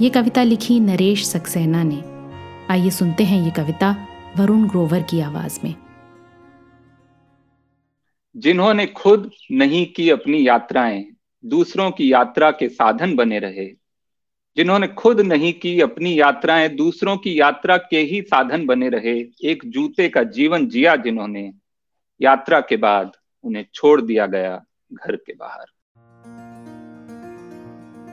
ये कविता लिखी नरेश सक्सेना ने। आइए सुनते हैं ये कविता वरुण ग्रोवर की आवाज़ में। जिन्होंने खुद नहीं की अपनी यात्राएँ, दूसरों की यात्रा के साधन बने रहे। जिन्होंने खुद नहीं की अपनी यात्राएँ, दूसरों की यात्रा के ही साधन बने रहे। एक जूते का जीवन जिया जिन्होंने, यात्रा के बाद उन्हें छोड़ दिया गया घर के बाहर।